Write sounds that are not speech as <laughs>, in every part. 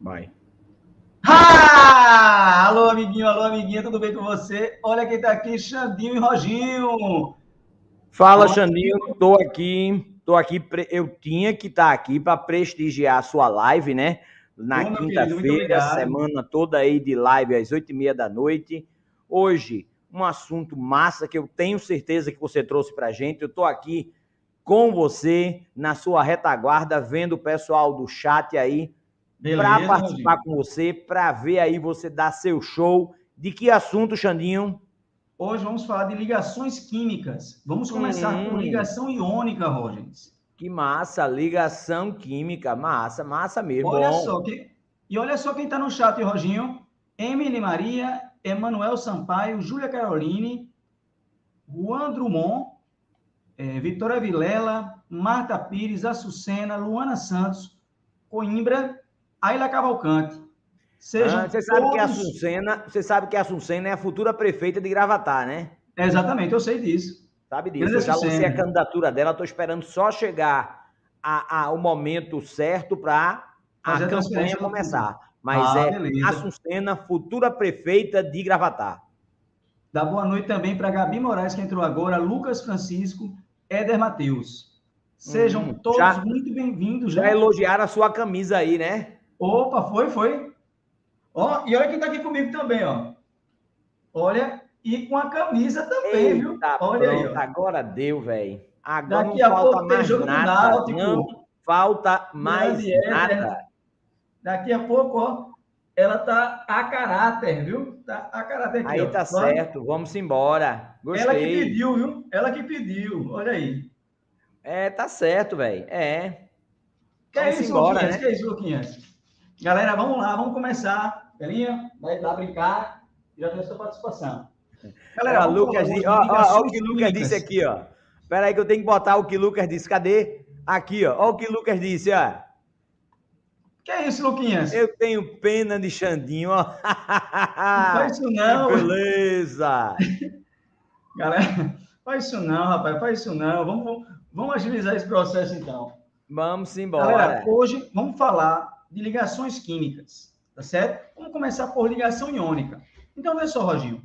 Vai. Ah! Alô, amiguinho, alô, amiguinha, tudo bem com você? Olha quem tá aqui, Xandinho e Roginho. Fala, Olá, Xandinho, tô aqui, tô aqui, eu tinha que estar tá aqui para prestigiar a sua live, né? Na quinta-feira, semana toda aí de live às oito e meia da noite. Hoje, um assunto massa que eu tenho certeza que você trouxe pra gente. Eu tô aqui com você na sua retaguarda, vendo o pessoal do chat aí para participar com você, para ver aí você dar seu show. De que assunto, Xandinho? Hoje vamos falar de ligações químicas. Vamos começar hum. com ligação iônica, Rogers. Que massa, ligação química, massa, massa mesmo. Olha Bom. só, que... e olha só quem está no chat, Roginho. Emily Maria, Emanuel Sampaio, Júlia Caroline, Juan Drummond, é, Vitória Vilela, Marta Pires, Açucena, Luana Santos, Coimbra, Ayla Cavalcante. Sejam ah, você sabe todos... que a Assuncena, você sabe que a Assuncena é a futura prefeita de Gravatar, né? É, exatamente, eu sei disso. Sabe disso. Eu já lancei a candidatura dela, estou esperando só chegar a, a, o momento certo para a, campanha começar. Mas ah, é beleza. Assuncena, futura prefeita de Gravatar. Dá boa noite também para Gabi Moraes, que entrou agora, Lucas Francisco, Éder Matheus. Sejam hum, todos já, muito bem-vindos. Já, já elogiaram a sua camisa aí, né? Opa, foi, foi. Ó, e olha quem está aqui comigo também, ó. Olha, e com a camisa também, Eita, viu? Olha pronto, aí, ó. Agora deu, velho. Agora Daqui não falta mais nada. Não falta mais nada. Daqui a pouco, ó, ela tá a caráter, viu? Tá a caráter aqui, Aí ó. tá certo, vamos embora. Gostei. Ela que pediu, viu? Ela que pediu, olha aí. É, tá certo, velho. É. Que vamos é isso, embora, Luquinhas? Né? Que é isso, Luquinhas? Galera, vamos lá, vamos começar. Belinha, vai lá brincar. Já tem a sua participação. Galera, ó, Lucas, ó, ó, ó, o que Lucas disse aqui, ó. Espera aí que eu tenho que botar o que Lucas disse. Cadê? Aqui, ó. Ó o que Lucas disse, ó. Que é isso, Luquinhas? Eu tenho pena de Xandinho, ó. Não faz isso <laughs> não. Que beleza. <laughs> Galera, faz isso não, rapaz. Faz isso não. Vamos, vamos agilizar esse processo, então. Vamos embora. Galera, hoje vamos falar de ligações químicas, tá certo? Vamos começar por ligação iônica. Então, vê só, Roginho.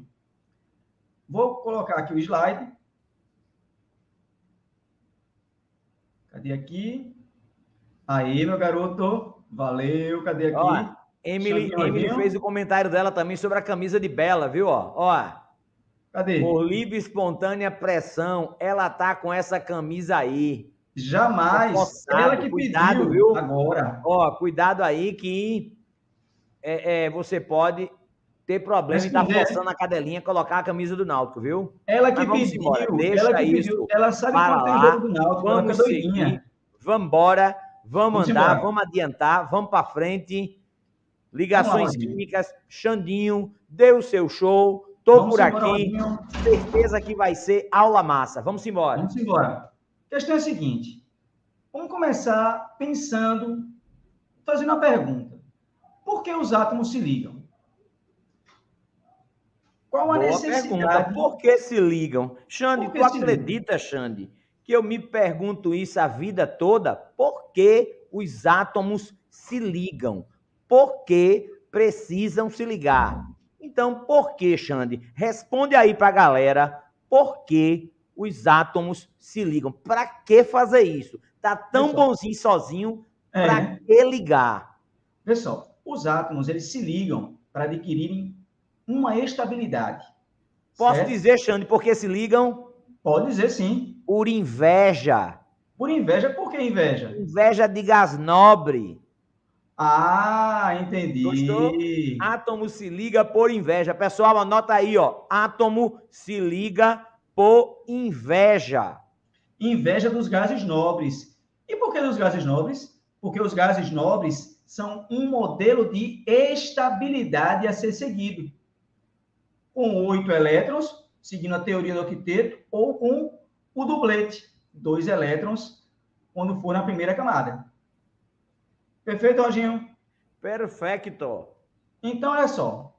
Vou colocar aqui o slide. Cadê aqui? Aí, meu garoto. Valeu, cadê aqui? Ó, Emily, Emily fez o comentário dela também sobre a camisa de Bela, viu? Ó, ó. Cadê? Por livre espontânea pressão, ela tá com essa camisa aí. Jamais. Forçado, Ela que cuidado, pediu viu? agora. Ó, cuidado aí que é, é, você pode ter problema em estar tá forçando a cadelinha colocar a camisa do Náutico, viu? Ela que pediu. Embora. Deixa ela que isso. Pediu. Ela sabe para lá, jogo do Náutico. Vamos seguir. Vamos embora. Vamos, vamos andar. Embora. Vamos adiantar. Vamos para frente. Ligações vamos químicas. Xandinho, deu o seu show. Tô vamos por aqui. Certeza que vai ser aula massa. Vamos embora. Vamos embora. A questão é a seguinte: vamos começar pensando, fazendo uma pergunta. Por que os átomos se ligam? Qual a Boa necessidade? Pergunta. Por que se ligam? Xande, tu acredita, Xande, que eu me pergunto isso a vida toda? Por que os átomos se ligam? Por que precisam se ligar? Então, por que, Xande? Responde aí para a galera por que os átomos se ligam. Para que fazer isso? Tá tão Pessoal, bonzinho sozinho, é. para que ligar? Pessoal, os átomos eles se ligam para adquirirem uma estabilidade. Posso certo? dizer, Xande, por que se ligam? Pode dizer sim. Por inveja. Por inveja? Por que inveja? Inveja de gás nobre. Ah, entendi. Gostou? Átomo se liga por inveja. Pessoal, anota aí, ó. Átomo se liga por inveja. Inveja dos gases nobres. E por que dos gases nobres? Porque os gases nobres são um modelo de estabilidade a ser seguido. Com oito elétrons, seguindo a teoria do octeto, ou com o dublete, dois elétrons, quando for na primeira camada. Perfeito, Roginho? Perfeito. Então, olha só.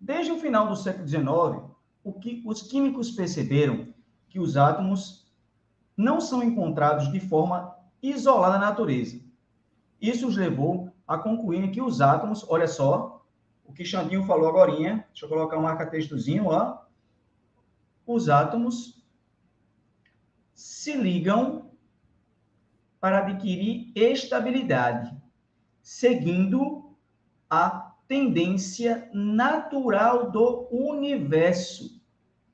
Desde o final do século XIX, o que os químicos perceberam que os átomos não são encontrados de forma isolada na natureza. Isso os levou a concluir que os átomos, olha só, o que Xandinho falou agora, deixa eu colocar um marca-textozinho, ó. Os átomos se ligam para adquirir estabilidade, seguindo a tendência natural do universo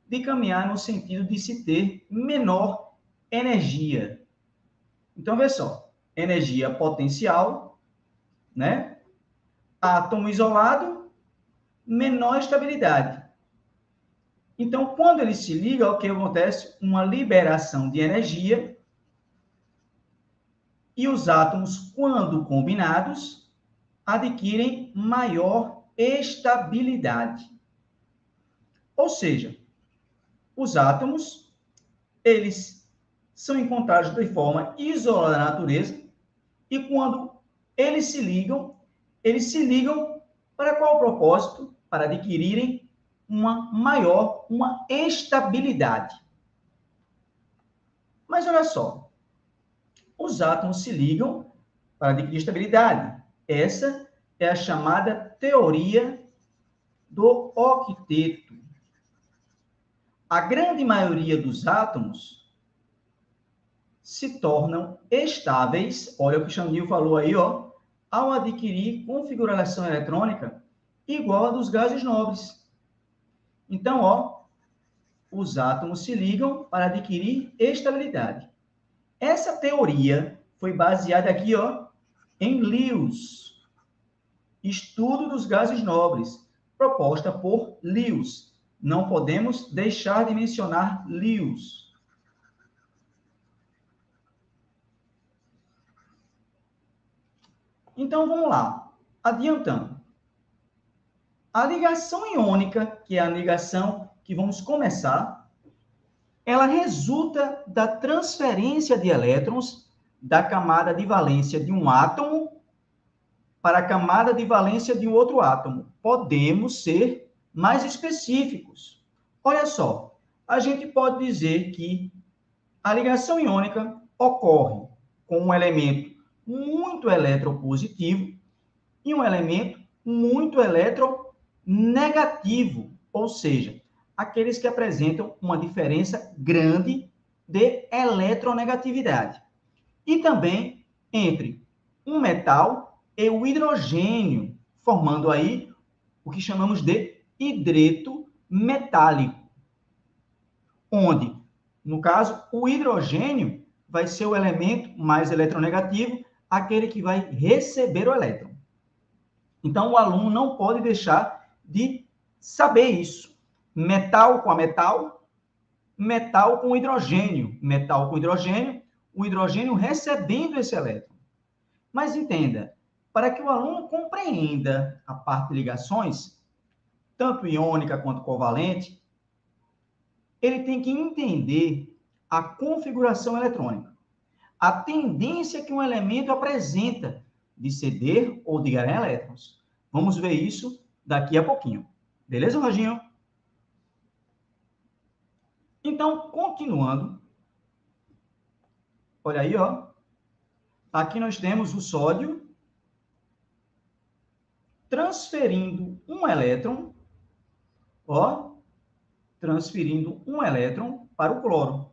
de caminhar no sentido de se ter menor energia. Então, vê só, energia potencial, né? Átomo isolado, menor estabilidade. Então, quando ele se liga, o que acontece? Uma liberação de energia. E os átomos, quando combinados, adquirem maior estabilidade. Ou seja, os átomos, eles são encontrados de forma isolada na natureza e quando eles se ligam, eles se ligam para qual propósito? Para adquirirem uma maior, uma estabilidade. Mas olha só, os átomos se ligam para adquirir estabilidade. Essa é a chamada teoria do octeto. A grande maioria dos átomos se tornam estáveis, olha o que Xandinho falou aí, ó, ao adquirir configuração eletrônica igual a dos gases nobres. Então, ó, os átomos se ligam para adquirir estabilidade. Essa teoria foi baseada aqui, ó, em Lewis, estudo dos gases nobres, proposta por Lewis. Não podemos deixar de mencionar Lewis. Então, vamos lá. Adiantando. A ligação iônica, que é a ligação que vamos começar, ela resulta da transferência de elétrons da camada de valência de um átomo para a camada de valência de um outro átomo. Podemos ser mais específicos. Olha só, a gente pode dizer que a ligação iônica ocorre com um elemento muito eletropositivo e um elemento muito eletronegativo, ou seja, aqueles que apresentam uma diferença grande de eletronegatividade. E também entre um metal e o hidrogênio, formando aí o que chamamos de hidreto metálico, onde, no caso, o hidrogênio vai ser o elemento mais eletronegativo, aquele que vai receber o elétron. Então, o aluno não pode deixar de saber isso. Metal com a metal, metal com hidrogênio, metal com hidrogênio, o hidrogênio recebendo esse elétron. Mas entenda, para que o aluno compreenda a parte de ligações, tanto iônica quanto covalente, ele tem que entender a configuração eletrônica, a tendência que um elemento apresenta de ceder ou de ganhar elétrons. Vamos ver isso daqui a pouquinho. Beleza, Roginho? Então, continuando. Olha aí, ó. Aqui nós temos o sódio transferindo um elétron, ó, transferindo um elétron para o cloro.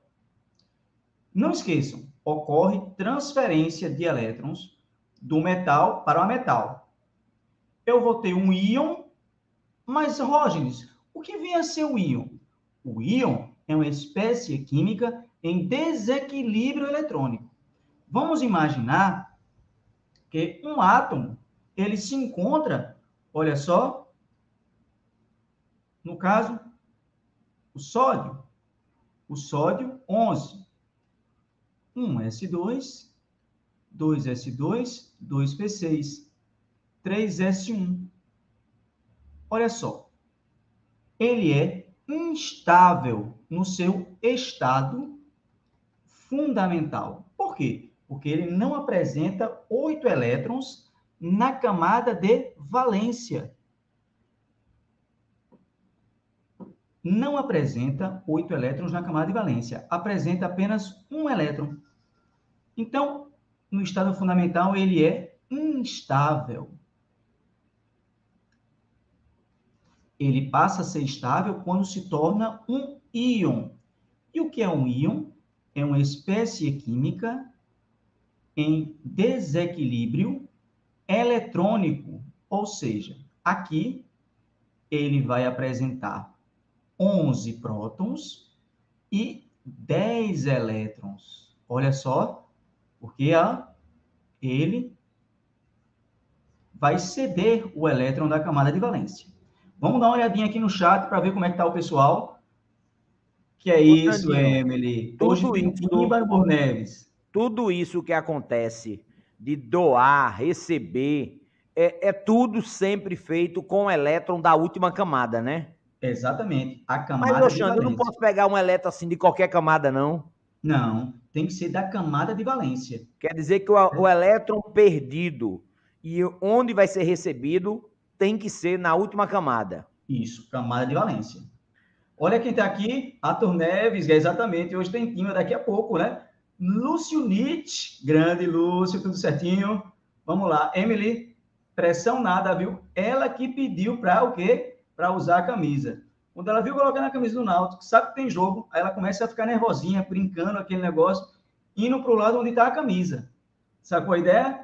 Não esqueçam, ocorre transferência de elétrons do metal para o metal. Eu vou ter um íon, mas, Rógenes, o que vem a ser o íon? O íon é uma espécie química em desequilíbrio eletrônico. Vamos imaginar que um átomo, ele se encontra, olha só, no caso, o sódio, o sódio 11, 1S2, 2S2, 2P6, 3S1. Olha só, ele é instável no seu estado fundamental. Por quê? Porque ele não apresenta oito elétrons na camada de valência. Não apresenta oito elétrons na camada de valência, apresenta apenas um elétron. Então, no estado fundamental, ele é instável. Ele passa a ser estável quando se torna um íon. E o que é um íon? É uma espécie química em desequilíbrio eletrônico, ou seja, aqui ele vai apresentar 11 prótons e 10 elétrons. Olha só, porque a, ele vai ceder o elétron da camada de valência. Vamos dar uma olhadinha aqui no chat para ver como é que está o pessoal. Que é isso, Emily? Hoje tem Íbaro Neves. Tudo isso que acontece de doar, receber, é, é, tudo sempre feito com o elétron da última camada, né? Exatamente. A camada Mas, Oxandre, eu não posso pegar um elétron assim de qualquer camada, não. Não, tem que ser da camada de valência. Quer dizer que o, o elétron perdido e onde vai ser recebido tem que ser na última camada. Isso, camada de valência. Olha quem está aqui, Arthur Neves, é exatamente, hoje tem time daqui a pouco, né? Lúcio Nietzsche, grande Lúcio, tudo certinho. Vamos lá, Emily, pressão nada, viu? Ela que pediu para o quê? Para usar a camisa. Quando ela viu colocando a camisa do Náutico, sabe que tem jogo, aí ela começa a ficar nervosinha, brincando aquele negócio, indo para o lado onde está a camisa. Sacou a ideia?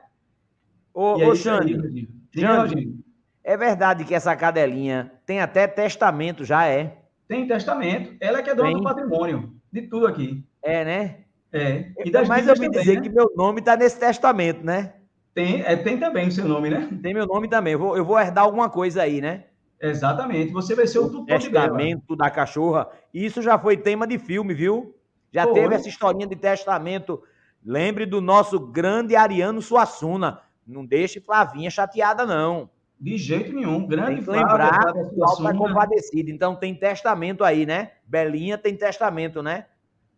Ô, ô Xande, Xande, é verdade que essa cadelinha tem até testamento, já é? Tem testamento. Ela é que é dona tem. do patrimônio, de tudo aqui. É, né? É. E das Mas eu me dizer né? que meu nome está nesse testamento, né? Tem, é, tem também o seu nome, né? Tem meu nome também. Eu vou, eu vou herdar alguma coisa aí, né? Exatamente. Você vai ser o, o tutor testamento da cachorra. Isso já foi tema de filme, viu? Já Pô, teve essa historinha de testamento. Lembre do nosso grande Ariano Suassuna. Não deixe Flavinha chateada, não. De jeito nenhum. Grande tem que lembrar, o está compadecido. Então tem testamento aí, né? Belinha tem testamento, né?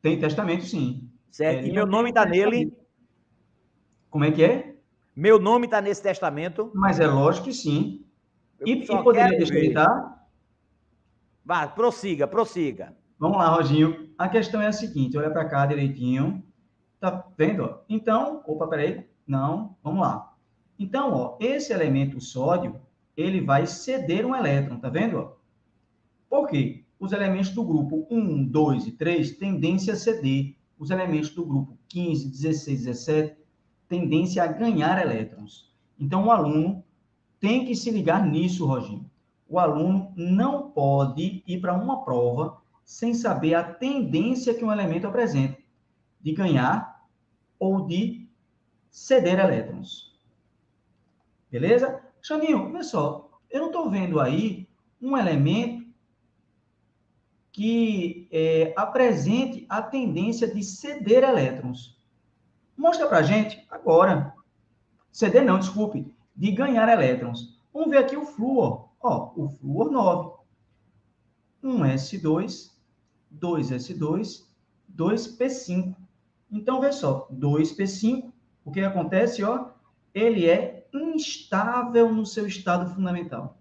Tem testamento, sim. Certo. É, e meu nome está nele. Como é que é? Meu nome está nesse testamento. Mas é lógico que sim. E, e poderia descritar? Vá, prossiga, prossiga. Vamos lá, Roginho. A questão é a seguinte: olha para cá direitinho. Tá vendo? Então, opa, peraí. Não, vamos lá. Então, ó, esse elemento sódio, ele vai ceder um elétron, tá vendo? Por quê? Os elementos do grupo 1, 2 e 3 tendência a ceder. Os elementos do grupo 15, 16, 17 tendência a ganhar elétrons. Então, o aluno tem que se ligar nisso, Roginho. O aluno não pode ir para uma prova sem saber a tendência que um elemento apresenta de ganhar ou de ceder elétrons. Beleza? Xaninho, olha só, eu não estou vendo aí um elemento que é, apresente a tendência de ceder elétrons. Mostra para gente agora. Ceder não, desculpe de ganhar elétrons. Vamos ver aqui o flúor. Ó, o flúor 9. 1s2, 2s2, 2p5. Então, vê só, 2p5, o que acontece, ó, ele é instável no seu estado fundamental.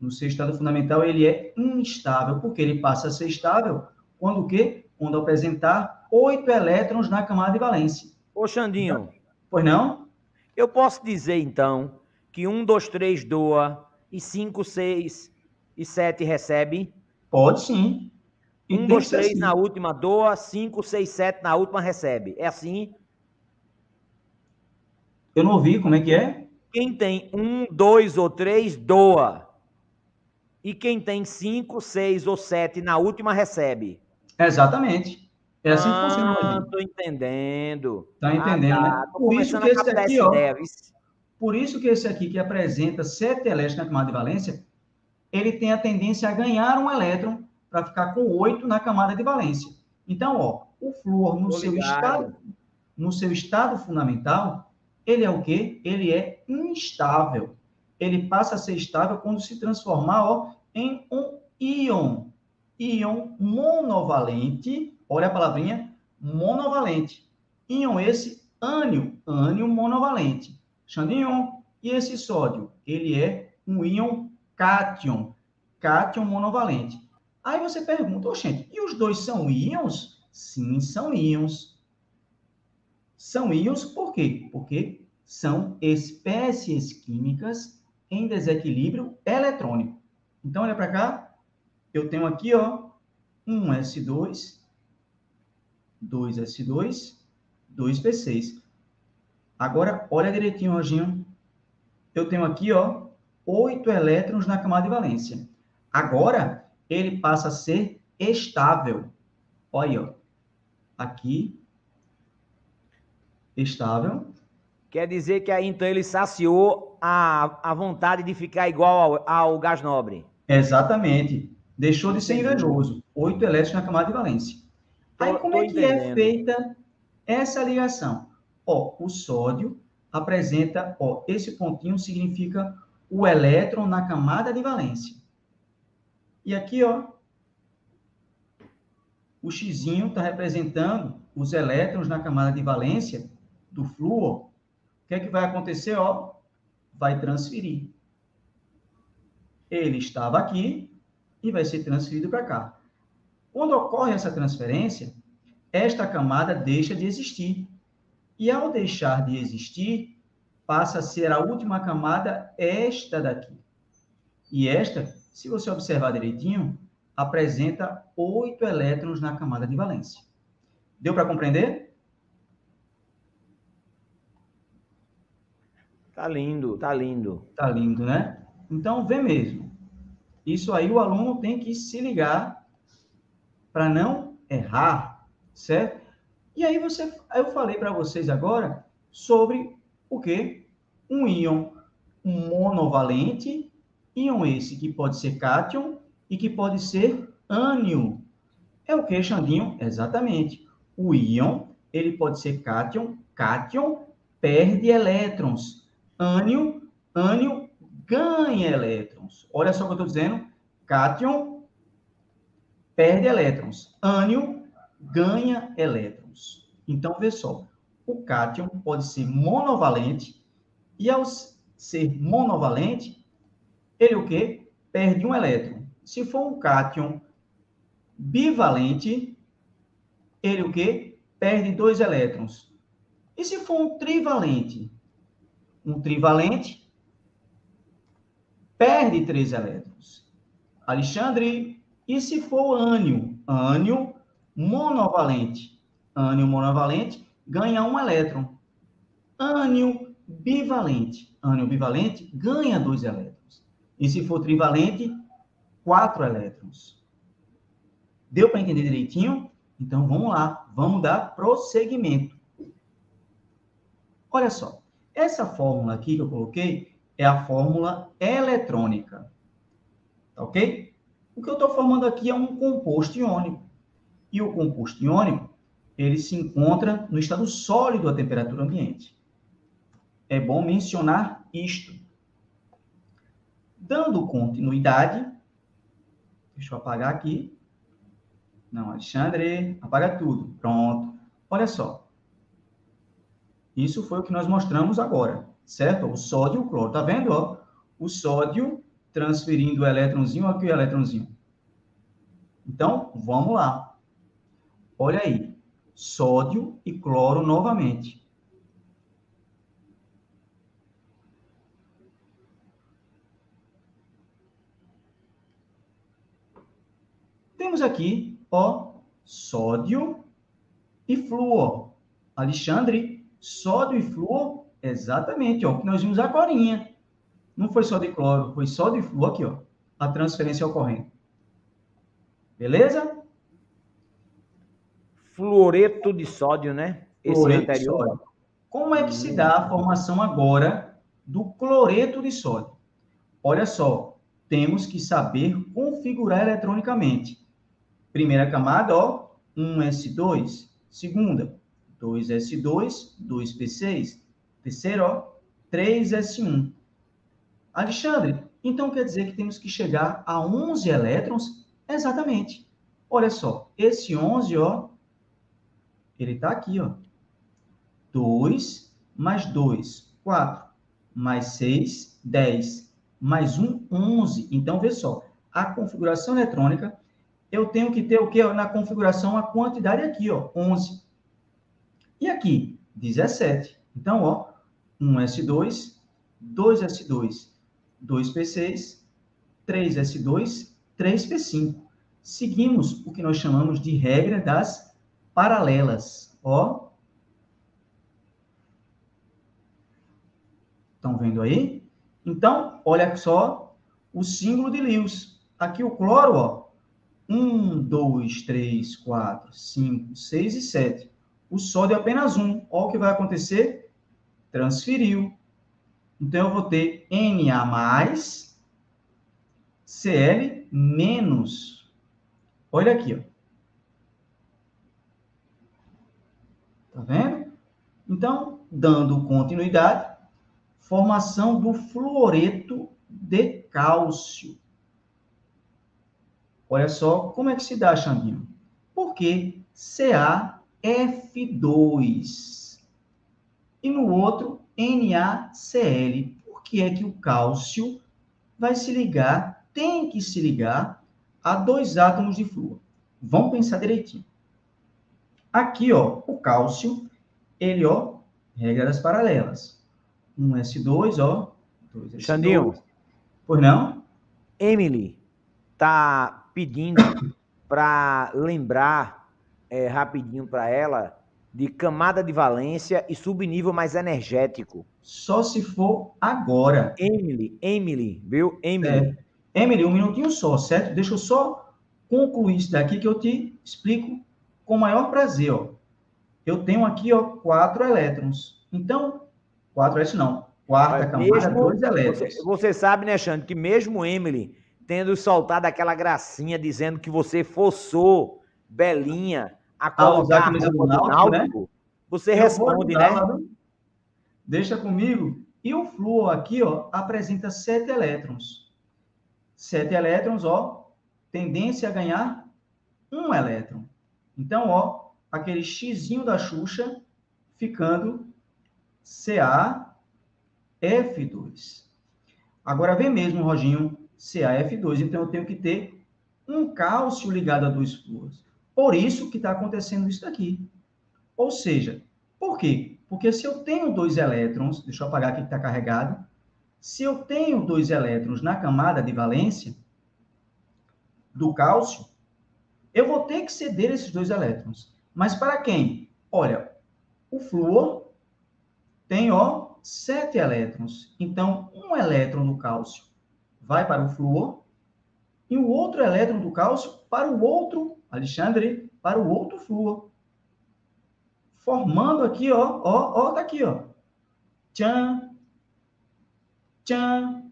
No seu estado fundamental, ele é instável, porque ele passa a ser estável quando o quê? Quando apresentar oito elétrons na camada de valência. Ô, Xandinho. Pois não? Eu posso dizer, então, que 1, 2, 3 doa e 5, 6 e 7 recebe? Pode sim. 1, 2, 3 na última doa, 5, 6, 7 na última recebe. É assim? Eu não ouvi, como é que é? Quem tem 1, 2 ou 3 doa. E quem tem 5, 6 ou 7 na última recebe. Exatamente. É assim que funciona. Ah, tô entendendo. Tá entendendo, ah, tá. né? Por isso que esse aqui, ó, por isso que esse aqui que apresenta sete elétrons na camada de valência, ele tem a tendência a ganhar um elétron para ficar com oito na camada de valência. Então, ó, o flúor no seu estado, no seu estado fundamental, ele é o quê? Ele é instável. Ele passa a ser estável quando se transformar, ó, em um íon, íon monovalente Olha a palavrinha monovalente. Íon esse ânio, ânio monovalente. Xandinho, e esse sódio? Ele é um íon cátion, cátion monovalente. Aí você pergunta, oxente, e os dois são íons? Sim, são íons. São íons por quê? Porque são espécies químicas em desequilíbrio eletrônico. Então, olha para cá. Eu tenho aqui, ó, um S2, 2S2, 2P6. Agora, olha direitinho, Roginho. Eu tenho aqui, ó, oito elétrons na camada de valência. Agora, ele passa a ser estável. Olha aí, ó. Aqui, estável. Quer dizer que aí então ele saciou a, a vontade de ficar igual ao, ao gás nobre. Exatamente. Deixou de ser invejoso. Oito elétrons na camada de valência. Aí como é que é entendendo. é feita essa ligação? Ó, o sódio apresenta, ó, esse pontinho significa o elétron na camada de valência. E aqui, ó, o xizinho está representando os elétrons na camada de valência do flúor que é que vai acontecer? Ó, vai transferir. Ele estava aqui e vai ser transferido para cá. Quando ocorre essa transferência, esta camada deixa de existir. E ao deixar de existir, passa a ser a última camada esta daqui. E esta, se você observar direitinho, apresenta oito elétrons na camada de valência. Deu para compreender? Tá lindo, tá lindo. Tá lindo, né? Então, vê mesmo. Isso aí o aluno tem que se ligar para não errar, certo? E aí você, eu falei para vocês agora sobre o que? Um íon monovalente, íon esse que pode ser cátion e que pode ser ânion. É o que, Xandinho? Exatamente. O íon, ele pode ser cátion, cátion perde elétrons ânion, ânion ganha elétrons. Olha só o que eu estou dizendo. Cátion perde elétrons. Ânion ganha elétrons. Então, vê só. O cátion pode ser monovalente e ao ser monovalente, ele o quê? Perde um elétron. Se for um cátion bivalente, ele o quê? Perde dois elétrons. E se for um trivalente? Um trivalente, perde três elétrons. Alexandre, e se for ânio? Ânio monovalente. Ânio monovalente ganha um elétron. Ânio bivalente. Ânio bivalente ganha dois elétrons. E se for trivalente, quatro elétrons. Deu para entender direitinho? Então vamos lá, vamos dar prosseguimento. Olha só. Essa fórmula aqui que eu coloquei é a fórmula eletrônica. Tá ok? O que eu estou formando aqui é um composto iônico. E o composto iônico, ele se encontra no estado sólido à temperatura ambiente. É bom mencionar isto. Dando continuidade, deixa eu apagar aqui. Não, Alexandre, apaga tudo. Pronto. Olha só. Isso foi o que nós mostramos agora, certo? O sódio o cloro. Tá vendo, ó? O sódio transferindo o elétronzinho aqui o elétronzinho. Então, vamos lá. Olha aí. Sódio e cloro novamente. Temos aqui, ó, sódio e flúor. Alexandre, Sódio e flúor, exatamente, ó, o que nós vimos agora. Não foi sódio e cloro, foi sódio e flúor aqui, ó, a transferência ocorrendo. Beleza? Fluoreto de sódio, né? Esse Fluoreto anterior. Como é que se dá a formação agora do cloreto de sódio? Olha só, temos que saber configurar eletronicamente. Primeira camada, ó, 1s2. Segunda, 2S2, 2P6. Terceiro, ó, 3S1. Alexandre, então quer dizer que temos que chegar a 11 elétrons? Exatamente. Olha só, esse 11, ó, ele está aqui, ó. 2 mais 2, 4. Mais 6, 10. Mais 1, 11. Então, vê só. A configuração eletrônica, eu tenho que ter o quê? Na configuração, a quantidade aqui, ó, 11. E aqui, 17. Então, ó, 1S2, 2S2, 2P6, 3S2, 3P5. Seguimos o que nós chamamos de regra das paralelas. Ó. Estão vendo aí? Então, olha só o símbolo de Lewis. Aqui o cloro, ó. 1, 2, 3, 4, 5, 6 e 7. O sódio é apenas um. Olha o que vai acontecer. Transferiu. Então, eu vou ter Na+, Cl menos. Olha aqui, ó. Tá vendo? Então, dando continuidade, formação do fluoreto de cálcio. Olha só como é que se dá, Xandinho. Porque CaF2 e no outro NaCl. Por que é que o cálcio vai se ligar, tem que se ligar a dois átomos de flúor? Vamos pensar direitinho. Aqui, ó, o cálcio, ele, ó, regra das paralelas um S2, ó. Dois S2. Xandinho. Pois não? Emily tá pedindo para lembrar é, rapidinho para ela de camada de valência e subnível mais energético. Só se for agora. Emily, Emily, viu? Emily. É. Emily, um minutinho só, certo? Deixa eu só concluir isso daqui que eu te explico com o maior prazer, ó. Eu tenho aqui, ó, quatro elétrons. Então, Quatro S não. Quarta Mas camada, mesmo, dois elétrons. Você, você, sabe, né, Xande, que mesmo Emily tendo soltado aquela gracinha dizendo que você forçou Belinha a colocar a camisa do Náutico, né? você Eu responde, né? Deixa comigo. E o flúor aqui, ó, apresenta sete elétrons. Sete elétrons, ó, tendência a ganhar um elétron. Então, ó, aquele xizinho da Xuxa ficando CaF2. Agora vem mesmo, Roginho, CaF2. Então eu tenho que ter um cálcio ligado a dois flúoros. Por isso que está acontecendo isso daqui. Ou seja, por quê? Porque se eu tenho dois elétrons, deixa eu apagar aqui que está carregado. Se eu tenho dois elétrons na camada de valência do cálcio, eu vou ter que ceder esses dois elétrons. Mas para quem? Olha, o flúor tem, ó, sete elétrons. Então, um elétron do cálcio vai para o flúor e o outro elétron do cálcio para o outro, Alexandre, para o outro flúor. Formando aqui, ó, ó, ó, tá aqui, ó. Tchan, tchan.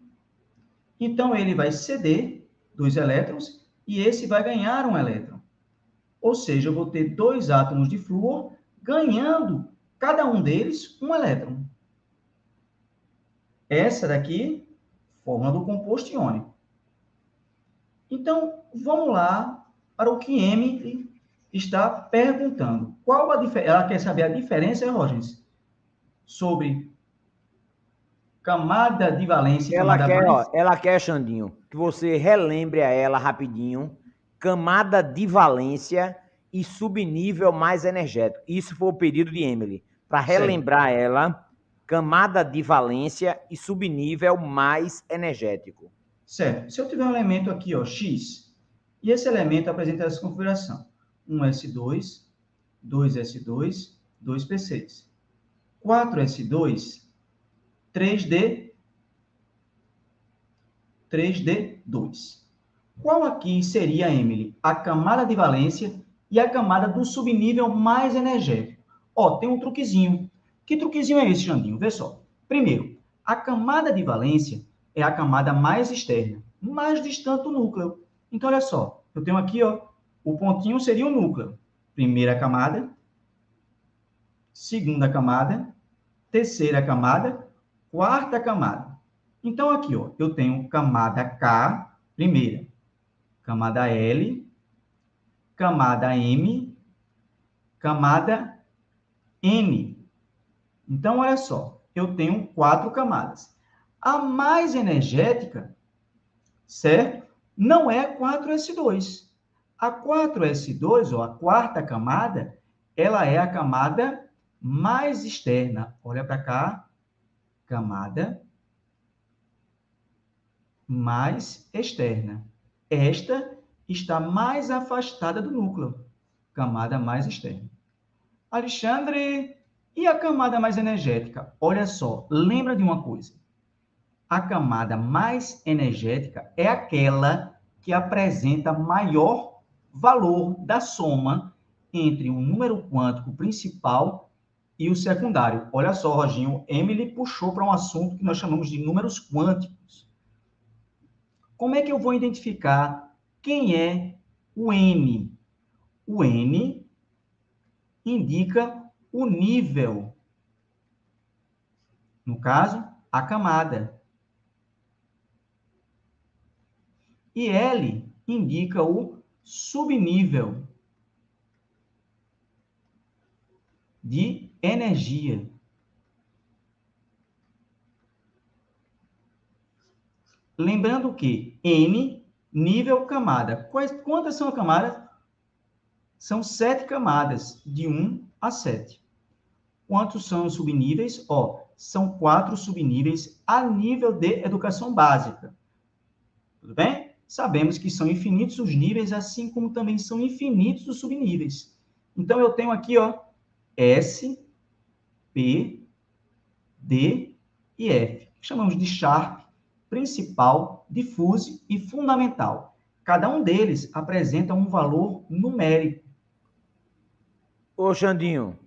Então, ele vai ceder dois elétrons e esse vai ganhar um elétron. Ou seja, eu vou ter dois átomos de flúor ganhando cada um deles um elétron. Essa daqui, fórmula do composto iônico. Então, vamos lá para o que M está perguntando. Qual a diferença? Ela quer saber a diferença, Rogers, sobre camada de valência ela quer, ó, ela quer, Xandinho, que você relembre a ela rapidinho camada de valência e subnível mais energético. Isso foi o pedido de Emily para relembrar ela, camada de valência e subnível mais energético. Certo. Se eu tiver um elemento aqui, ó, X, e esse elemento apresenta essa configuração: 1S2, 2S2, 2P6. 4S2, 3D, 3D2. Qual aqui seria, Emily, a camada de valência e a camada do subnível mais energético? Ó, tem um truquezinho. Que truquezinho é esse, Jandinho? Vê só. Primeiro, a camada de valência é a camada mais externa, mais distante do núcleo. Então, olha só. Eu tenho aqui, ó, o pontinho seria o núcleo. Primeira camada, segunda camada, terceira camada, quarta camada. Então, aqui, ó, eu tenho camada K, primeira, camada L, camada M, camada M. Então, olha só, eu tenho quatro camadas. A mais energética, certo? Não é 4S2. A 4S2, ou a quarta camada, ela é a camada mais externa. Olha para cá. camada mais externa. Esta está mais afastada do núcleo, camada mais externa. Alexandre, e a camada mais energética? Olha só, lembra de uma coisa. A camada mais energética é aquela que apresenta maior valor da soma entre o número quântico principal e o secundário. Olha só, Roginho, Emily puxou para um assunto que nós chamamos de números quânticos. Como é que eu vou identificar quem é o N? O N indica o nível. No caso, a camada. E L indica o subnível de energia. Lembrando que N, nível camada. Quais, quantas são as camadas? São sete camadas, de 1 a 7. Quantos são os subníveis? Ó, são quatro subníveis a nível de educação básica. Tudo bem? Sabemos que são infinitos os níveis, assim como também são infinitos os subníveis. Então, eu tenho aqui, ó, S, P, D e F. Chamamos de Sharp principal, difuse e fundamental. Cada um deles apresenta um valor numérico. Ô, Xandinho.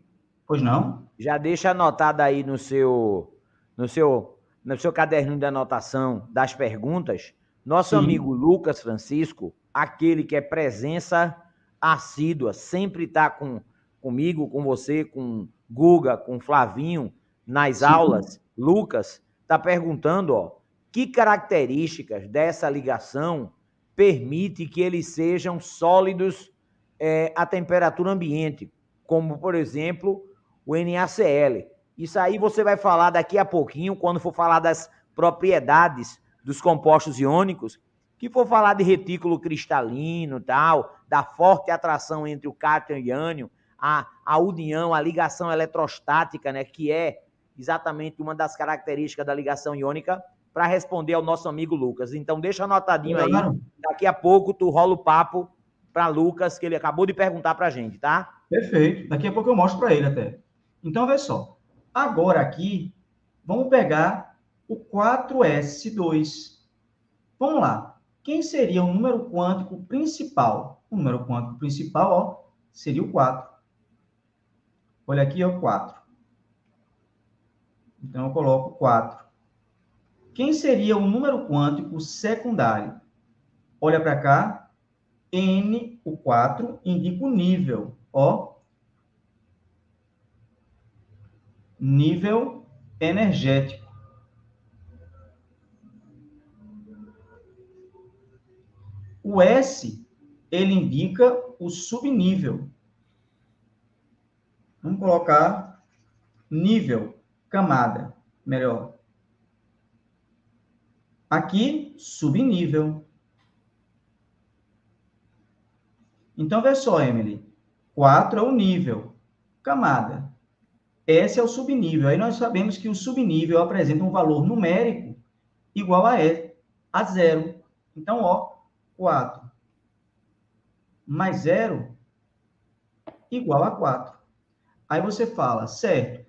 Pois não? Já deixa anotado aí no seu, no seu, no seu caderninho de anotação das perguntas, nosso Sim. amigo Lucas Francisco, aquele que é presença assídua, sempre está com, comigo, com você, com Guga, com Flavinho, nas Sim. aulas. Lucas está perguntando, ó, que características dessa ligação permite que eles sejam sólidos é, à temperatura ambiente, como, por exemplo, o NaCl. Isso aí você vai falar daqui a pouquinho, quando for falar das propriedades dos compostos iônicos, que for falar de retículo cristalino tal, da forte atração entre o cátion e o ânion, a, a união, a ligação eletrostática, né, que é exatamente uma das características da ligação iônica, para responder ao nosso amigo Lucas. Então, deixa anotadinho aí. Daqui a pouco tu rola o papo para Lucas, que ele acabou de perguntar para a gente, tá? Perfeito. Daqui a pouco eu mostro para ele até. Então, vê só. Agora aqui, vamos pegar o 4S2. Vamos lá. Quem seria o número quântico principal? O número quântico principal, ó, seria o 4. Olha aqui, ó, 4. Então, eu coloco 4. Quem seria o número quântico secundário? Olha para cá. N, o 4, indica o nível. Ó. Nível energético. O S, ele indica o subnível. Vamos colocar nível, camada, melhor. Aqui, subnível. Então, vê só, Emily. 4 é o nível, camada. S é o subnível. Aí nós sabemos que o subnível apresenta um valor numérico igual a, e, a zero. Então, ó, 4 mais 0 igual a 4. Aí você fala, certo.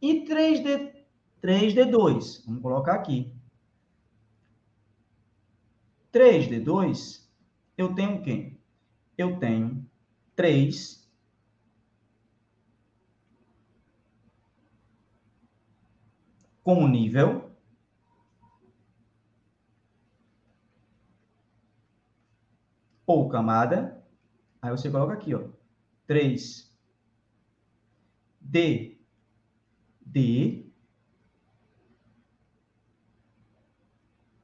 E 3D, 3D2? Vamos colocar aqui. 3 de 2, eu tenho quem? Eu tenho 3 como nível ou camada. Aí você coloca aqui, ó, 3 D D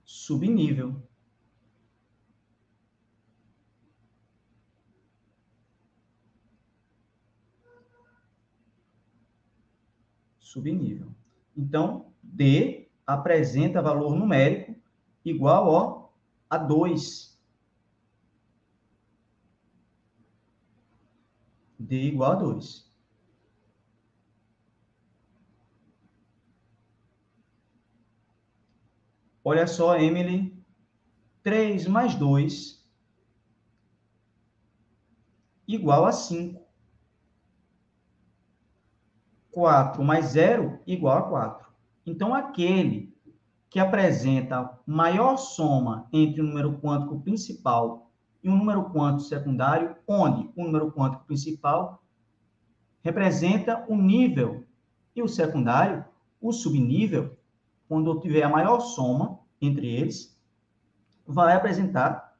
subnível. subnível. Então, D apresenta valor numérico igual ó, a 2. D igual a 2. Olha só, Emily. 3 mais 2 igual a 5. 4 mais 0 igual a 4. Então, aquele que apresenta maior soma entre o número quântico principal e um número quântico secundário, onde o número quântico principal representa o nível e o secundário, o subnível, quando tiver a maior soma entre eles, vai apresentar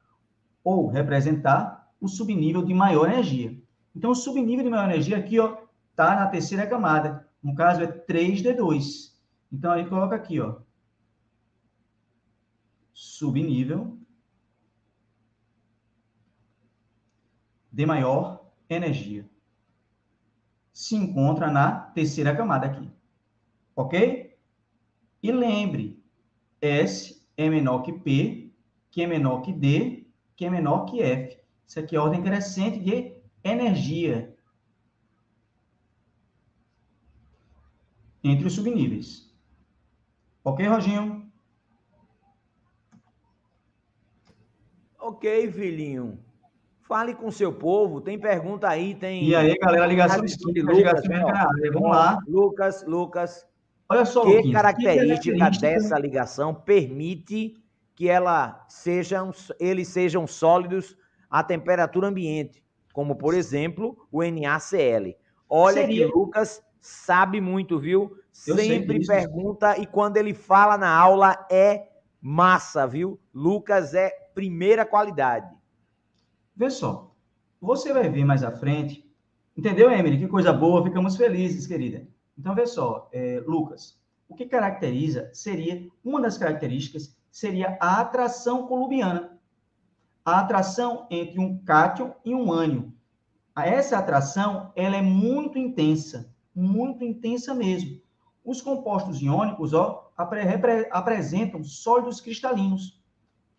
ou representar o subnível de maior energia. Então, o subnível de maior energia aqui, ó, tá na terceira camada. No caso, é 3D2. Então, aí coloca aqui, ó, subnível de maior energia. Se encontra na terceira camada aqui. Ok? E lembre, S é menor que P, que é menor que D, que é menor que F. Isso aqui é ordem crescente de energia entre os subníveis. Ok, Roginho? Ok, filhinho. Fale com seu povo. Tem pergunta aí, tem. E aí, galera, ligação de Lucas, ligação né? Vamos lá. Lucas, Lucas. Olha só, que característica, que característica dessa ligação permite que ela sejam, eles sejam sólidos à temperatura ambiente, como por exemplo o NaCl. Olha Seria... que Lucas sabe muito, viu? Eu Sempre pergunta e quando ele fala na aula é massa, viu? Lucas é primeira qualidade. Vê só, você vai ver mais à frente, entendeu, Emily? Que coisa boa, ficamos felizes, querida. Então, vê só, é, Lucas, o que caracteriza seria, uma das características seria a atração colubiana. A atração entre um cátion e um ânion. Essa atração, ela é muito intensa, muito intensa mesmo. Os compostos iônicos, ó, apre apresentam sólidos cristalinos,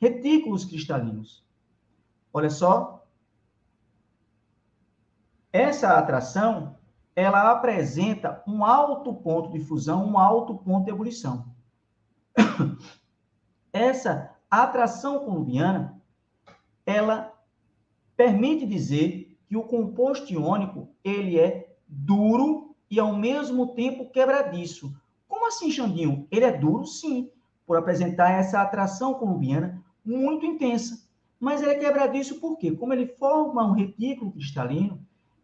retículos cristalinos. Olha só. Essa atração, ela apresenta um alto ponto de fusão, um alto ponto de ebulição. <coughs> Essa atração columbiana, ela permite dizer que o composto iônico, ele é duro e ao mesmo tempo quebradiço. Como assim, Xandinho? Ele é duro, sim, por apresentar essa atração columbiana muito intensa. Mas ele é quebradiço por quê? Como ele forma um retículo cristalino,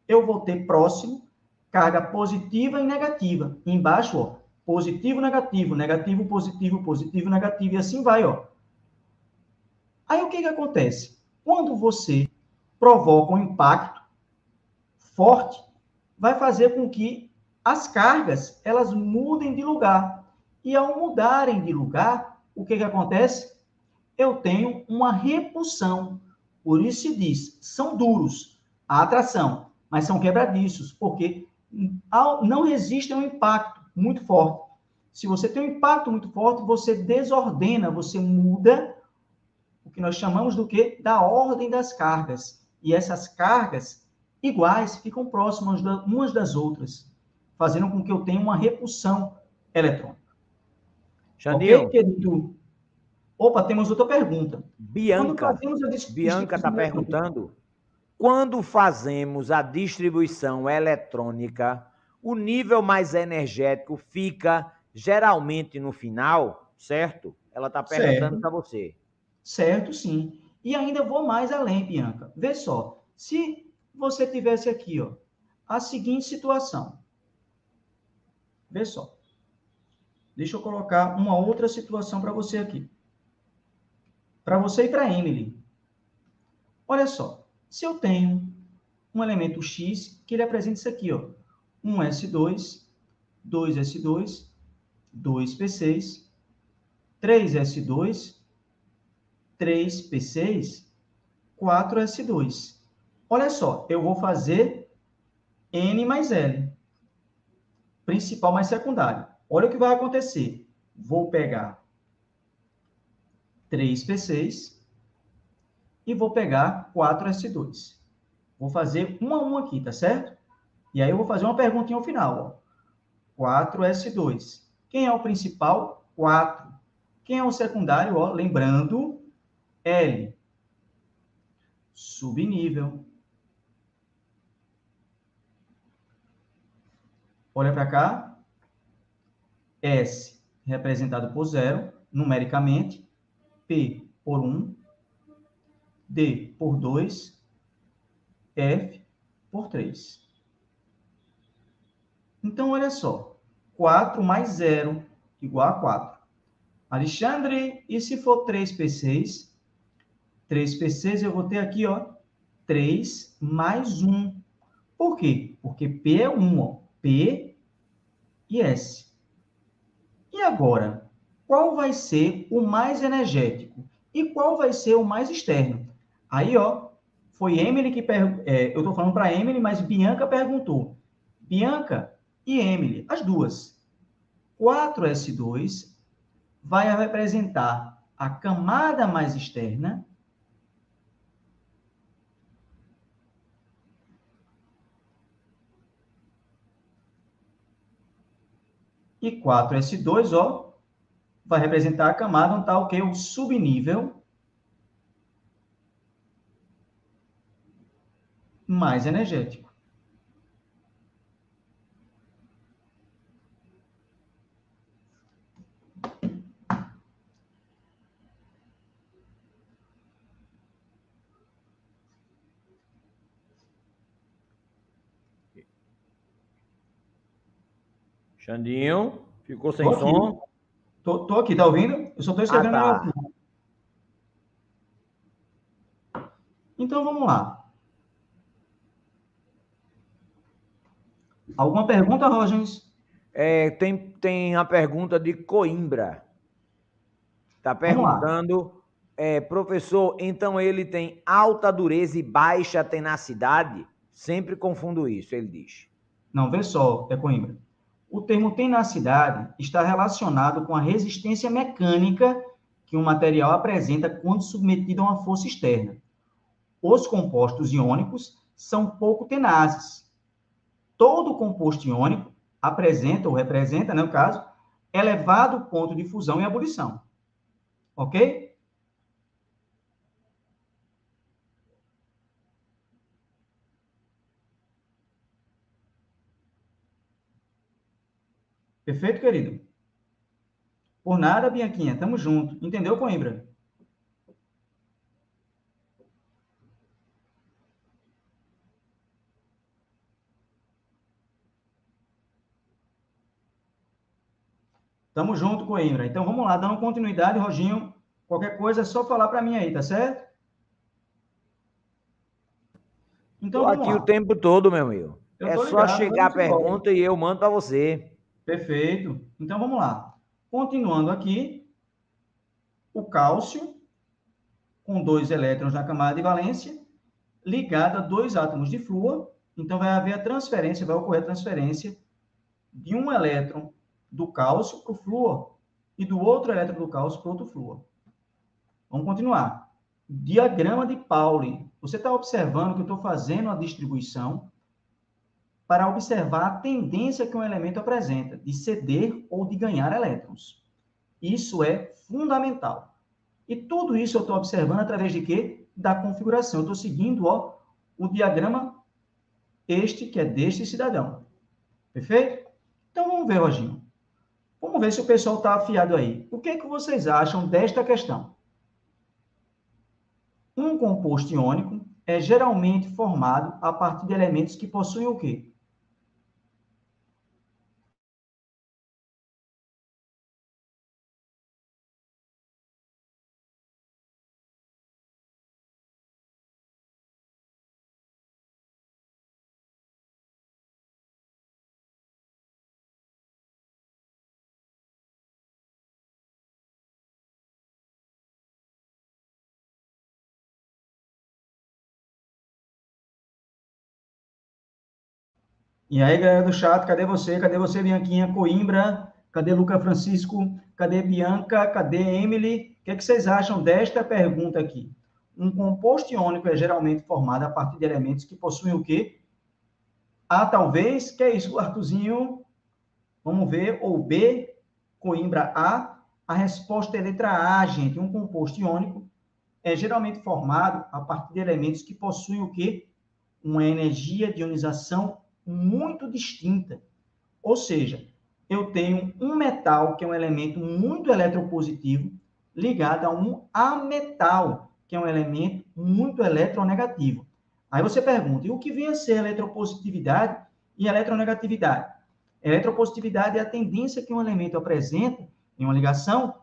eu vou ter próximo carga positiva e negativa. Embaixo, ó, positivo, negativo, negativo, positivo, positivo, negativo, e assim vai, ó. Aí o que que acontece? Quando você provoca um impacto forte, vai fazer com que as cargas, elas mudem de lugar. E ao mudarem de lugar, o que que acontece? Eu tenho uma repulsão. Por isso se diz, são duros a atração, mas são quebradiços, porque não resistem ao impacto muito forte. Se você tem um impacto muito forte, você desordena, você muda o que nós chamamos do que? Da ordem das cargas. E essas cargas iguais ficam próximas umas das outras, fazendo com que eu tenha uma repulsão eletrônica. Janil. Ok, querido? Opa, temos outra pergunta. Bianca. Bianca está perguntando. Quando fazemos a distribuição eletrônica, o nível mais energético fica geralmente no final, certo? Ela está perguntando para você. Certo, sim. E ainda vou mais além, Bianca. Vê só, se você tivesse aqui, ó, a seguinte situação. Vê só. Deixa eu colocar uma outra situação para você aqui. Para você e para Emily. Olha só se eu tenho um elemento X que ele apresenta isso aqui, ó, 1S2, 2S2, 2P6, 3S2, 3P6, 4S2. Olha só, eu vou fazer N mais L, principal mais secundário. Olha o que vai acontecer. Vou pegar 3P6, e vou pegar 4S2. Vou fazer um a um aqui, tá certo? E aí eu vou fazer uma perguntinha ao final, ó. 4S2. Quem é o principal? 4. Quem é o secundário? Ó, lembrando, L. Subnível. Olha para cá. S representado por zero, numericamente. P por 1. D por 2. F por 3. Então, olha só. 4 mais 0 igual a 4. Alexandre, e se for 3P6? 3P6 eu vou ter aqui, ó, 3 mais 1. Por quê? Porque P é 1, ó. P e S. E agora, qual vai ser o mais energético? E qual vai ser o mais externo? Aí, ó, foi Emily que perguntou. É, eu estou falando para Emily, mas Bianca perguntou. Bianca e Emily, as duas. 4S2 vai representar a camada mais externa E 4S2, ó, vai representar a camada onde está o que? O subnível mais energético. Xandinho, ficou sem tô som? Tô, tô, aqui, tá ouvindo? Eu só tô escrevendo ah, tá. Então vamos lá. Alguma pergunta, Rogens? É, tem, tem a pergunta de Coimbra. Está perguntando, é, professor, então ele tem alta dureza e baixa tenacidade? Sempre confundo isso, ele diz. Não, vê só, é Coimbra. O termo tenacidade está relacionado com a resistência mecânica que um material apresenta quando submetido a uma força externa. Os compostos iônicos são pouco tenazes. Todo composto iônico apresenta ou representa, no né, caso, elevado ponto de fusão e ebulição. Ok? Perfeito, querido? Por nada, Bianquinha. Tamo junto. Entendeu, Coimbra? Tamo junto, Coimbra. Então, vamos lá. Dando continuidade, Roginho. Qualquer coisa é só falar para mim aí, tá certo? Então, Tô aqui lá. o tempo todo, meu amigo. É ligado, só chegar a pergunta e eu mando para você. Perfeito. Então, vamos lá. Continuando aqui, o cálcio, com dois elétrons na camada de valência, ligado a dois átomos de flúor. Então, vai haver a transferência, vai ocorrer a transferência de um elétron do cálcio para o flúor e do outro elétron do cálcio para o outro flúor. Vamos continuar. Diagrama de Pauli. Você está observando que eu estou fazendo a distribuição para observar a tendência que um elemento apresenta de ceder ou de ganhar elétrons. Isso é fundamental. E tudo isso eu estou observando através de quê? Da configuração. Eu estou seguindo ó, o diagrama este, que é deste cidadão. Perfeito? Então vamos ver, Roginho. Vamos ver se o pessoal está afiado aí. O que, é que vocês acham desta questão? Um composto iônico é geralmente formado a partir de elementos que possuem o quê? E aí, galera do chat, cadê você? Cadê você, Bianquinha Coimbra? Cadê Luca Francisco? Cadê Bianca? Cadê Emily? O que, é que vocês acham desta pergunta aqui? Um composto iônico é geralmente formado a partir de elementos que possuem o quê? A, talvez, que é isso, Artuzinho? Vamos ver. Ou B, Coimbra A. A resposta é letra A, gente. Um composto iônico é geralmente formado a partir de elementos que possuem o quê? Uma energia de ionização muito distinta. Ou seja, eu tenho um metal, que é um elemento muito eletropositivo, ligado a um ametal, que é um elemento muito eletronegativo. Aí você pergunta, e o que vem a ser eletropositividade e eletronegatividade? Eletropositividade é a tendência que um elemento apresenta em uma ligação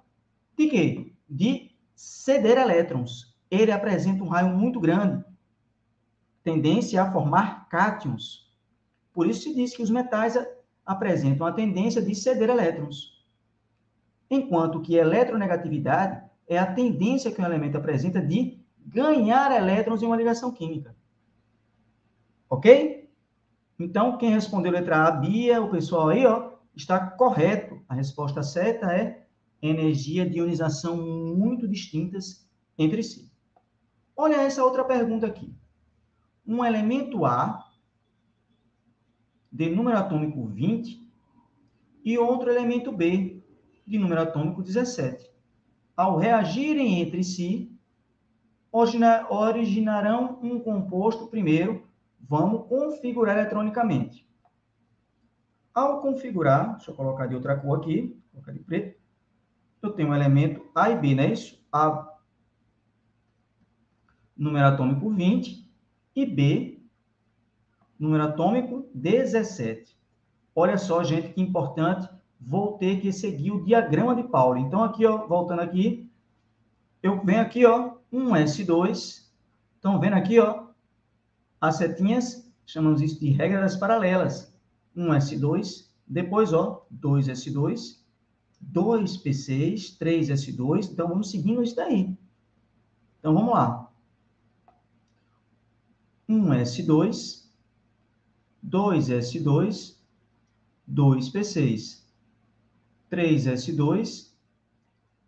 de quê? De ceder elétrons. Ele apresenta um raio muito grande, tendência a formar cátions. Por isso se diz que os metais apresentam a tendência de ceder elétrons. Enquanto que eletronegatividade é a tendência que um elemento apresenta de ganhar elétrons em uma ligação química. Ok? Então, quem respondeu letra A, Bia, o pessoal aí, ó, está correto. A resposta certa é energia de ionização muito distintas entre si. Olha essa outra pergunta aqui. Um elemento A de número atômico 20 e outro elemento B de número atômico 17. Ao reagirem entre si, originarão um composto primeiro, vamos configurar eletronicamente. Ao configurar, deixa eu colocar de outra cor aqui, colocar de preto, eu tenho um elemento A e B, não é isso? A, número atômico 20, e B, número atômico 17. Olha só, gente, que importante, vou ter que seguir o diagrama de Pauli. Então, aqui, ó, voltando aqui, eu venho aqui, ó, um S2. Estão vendo aqui, ó, as setinhas, chamamos isso de regra das paralelas. Um S2, depois, ó, 2S2, 2P6, 3S2. Então, vamos seguindo isso daí. Então, vamos lá. 1S2, 2S2, 2P6, 3S2,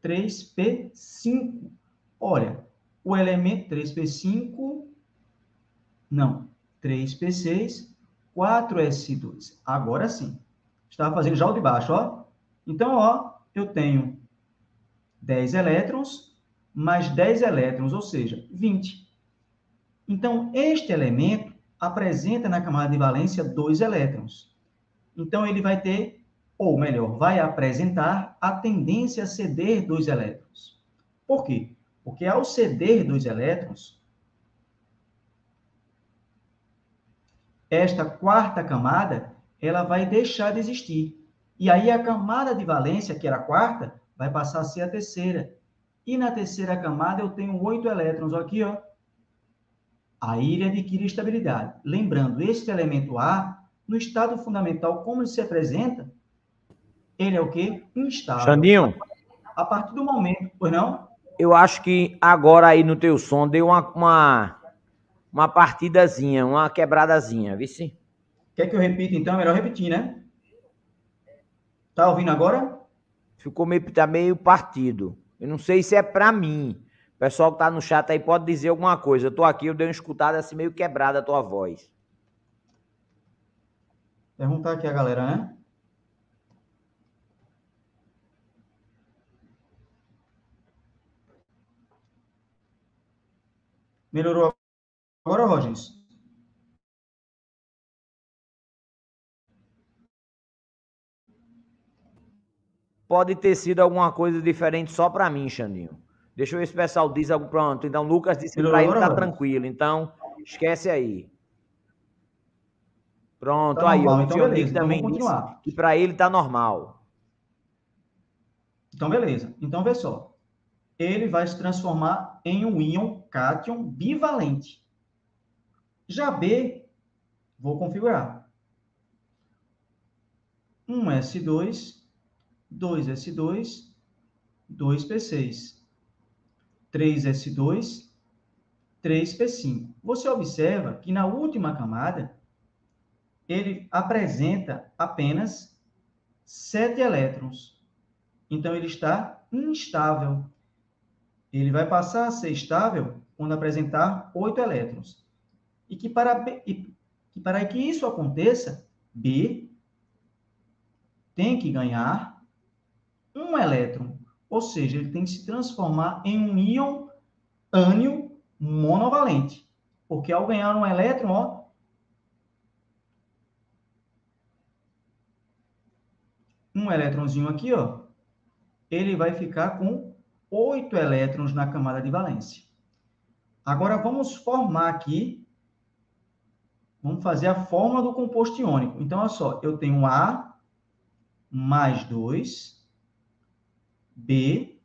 3P5. Olha, o elemento 3P5, não, 3P6, 4S2. Agora sim. Estava fazendo já o de baixo, ó. Então, ó, eu tenho 10 elétrons mais 10 elétrons, ou seja, 20. Então, este elemento apresenta na camada de valência dois elétrons. Então, ele vai ter, ou melhor, vai apresentar a tendência a ceder dois elétrons. Por quê? Porque ao ceder dois elétrons, esta quarta camada, ela vai deixar de existir. E aí a camada de valência, que era a quarta, vai passar a ser a terceira. E na terceira camada eu tenho oito elétrons aqui, ó. Aí ele adquire estabilidade. Lembrando, este elemento A, no estado fundamental, como ele se apresenta, ele é o quê? Instável. Xandinho. A partir do momento, pois não? Eu acho que agora aí no teu som deu uma, uma, uma partidazinha, uma quebradazinha, viu sim? Quer que eu repita então? É melhor repetir, né? Tá ouvindo agora? Ficou meio, tá meio partido. Eu não sei se é para mim. O pessoal que tá no chat aí pode dizer alguma coisa. Eu tô aqui, eu dei uma escutada assim meio quebrada a tua voz. Perguntar aqui a galera, né? Melhorou agora, Rogers? Pode ter sido alguma coisa diferente só para mim, Xandinho. Deixa eu ver se o pessoal diz algo pronto. Então, Lucas disse que para ele tá tranquilo. Então, esquece aí. Pronto, tá aí. Normal, então beleza. Então, também disse que para ele tá normal. Então, beleza. Então, vê só. Ele vai se transformar em um íon cátion bivalente. Já B, vou configurar. Um S2 2S2, 2P6. 3S2, 3P5. Você observa que na última camada, ele apresenta apenas 7 elétrons. Então, ele está instável. Ele vai passar a ser estável quando apresentar 8 elétrons. E que para, e, que para que isso aconteça, B tem que ganhar um elétron. Ou seja, ele tem que se transformar em um íon ânion monovalente. Porque ao ganhar um elétron, ó, um elétronzinho aqui, ó, ele vai ficar com oito elétrons na camada de valência. Agora vamos formar aqui, vamos fazer a fórmula do composto iônico. Então, olha só, eu tenho A mais 2, B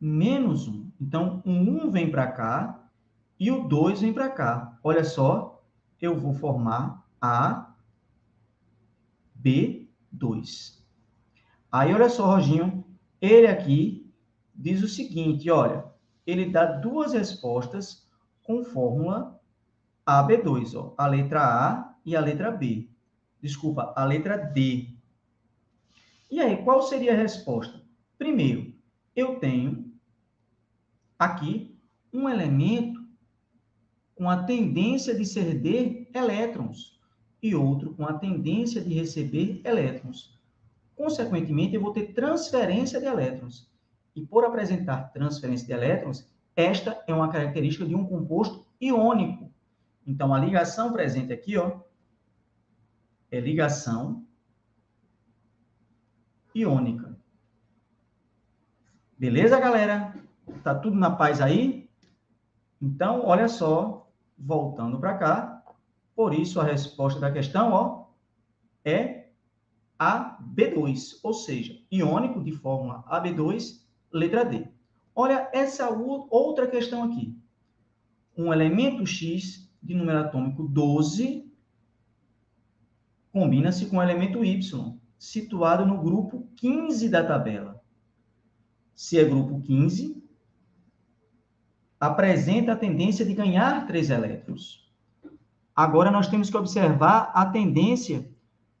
menos 1. Então, o 1 vem para cá e o 2 vem para cá. Olha só, eu vou formar A, B, 2. Aí, olha só, Roginho, ele aqui diz o seguinte, olha, ele dá duas respostas com fórmula AB2, ó, a letra A e a letra B. Desculpa, a letra D. E aí, qual seria a resposta? Primeiro, eu tenho aqui um elemento com a tendência de ceder elétrons e outro com a tendência de receber elétrons. Consequentemente, eu vou ter transferência de elétrons. E por apresentar transferência de elétrons, esta é uma característica de um composto iônico. Então, a ligação presente aqui, ó, é ligação iônica. Beleza, galera? Tá tudo na paz aí? Então, olha só, voltando para cá, por isso a resposta da questão, ó, é AB2, ou seja, iônico de fórmula AB2, letra D. Olha essa outra questão aqui. Um elemento X de número atômico 12 combina-se com o elemento Y, situado no grupo 15 da tabela. Se é grupo 15, apresenta a tendência de ganhar três elétrons. Agora nós temos que observar a tendência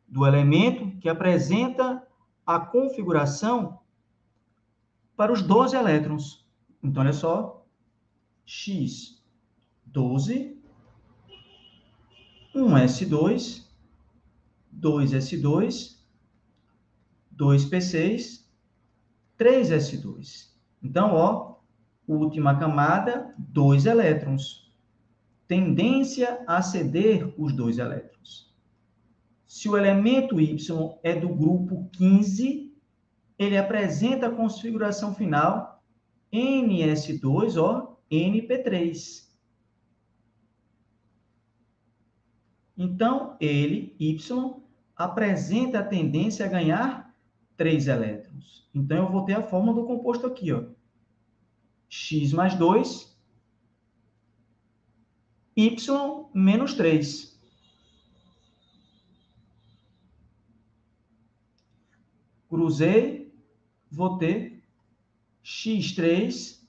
do elemento que apresenta a configuração para os 12 elétrons. Então, olha só, X, 12, 1S2, 2S2, 2P6, 3S2. Então, ó, última camada, dois elétrons. Tendência a ceder os dois elétrons. Se o elemento Y é do grupo 15, ele apresenta a configuração final NS2, ó, NP3. Então, ele, Y, apresenta a tendência a ganhar 3 elétrons. Então, eu vou ter a fórmula do composto aqui, ó. X mais 2, Y menos 3. cruzei, vou ter x3,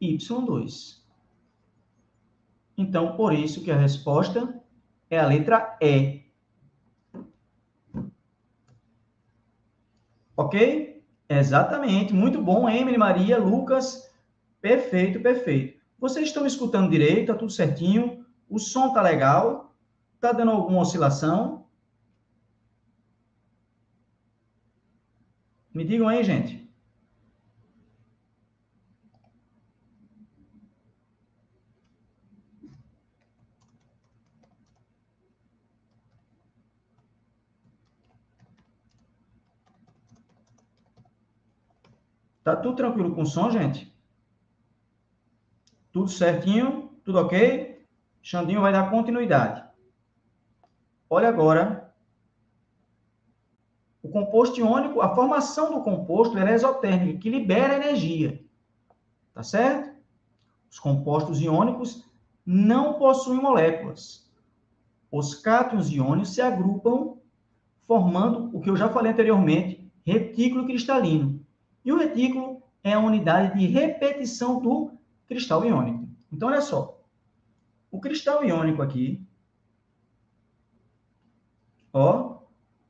y2. Então, por isso que a resposta é a letra E. Ok? Exatamente. Muito bom, Emily, Maria, Lucas. Perfeito, perfeito. Vocês estão escutando direito? Tá tudo certinho? O som tá legal? Tá dando alguma oscilação? Me digam aí, gente. Tá tudo tranquilo com o som, gente? Tudo certinho? Tudo ok? Xandinho vai dar continuidade. Olha agora o composto iônico, a formação do composto é exotérmica, que libera energia. Tá certo? Os compostos iônicos não possuem moléculas. Os cátions iônicos se agrupam formando o que eu já falei anteriormente, retículo cristalino. E o retículo é a unidade de repetição do cristal iônico. Então, olha só. O cristal iônico aqui, ó,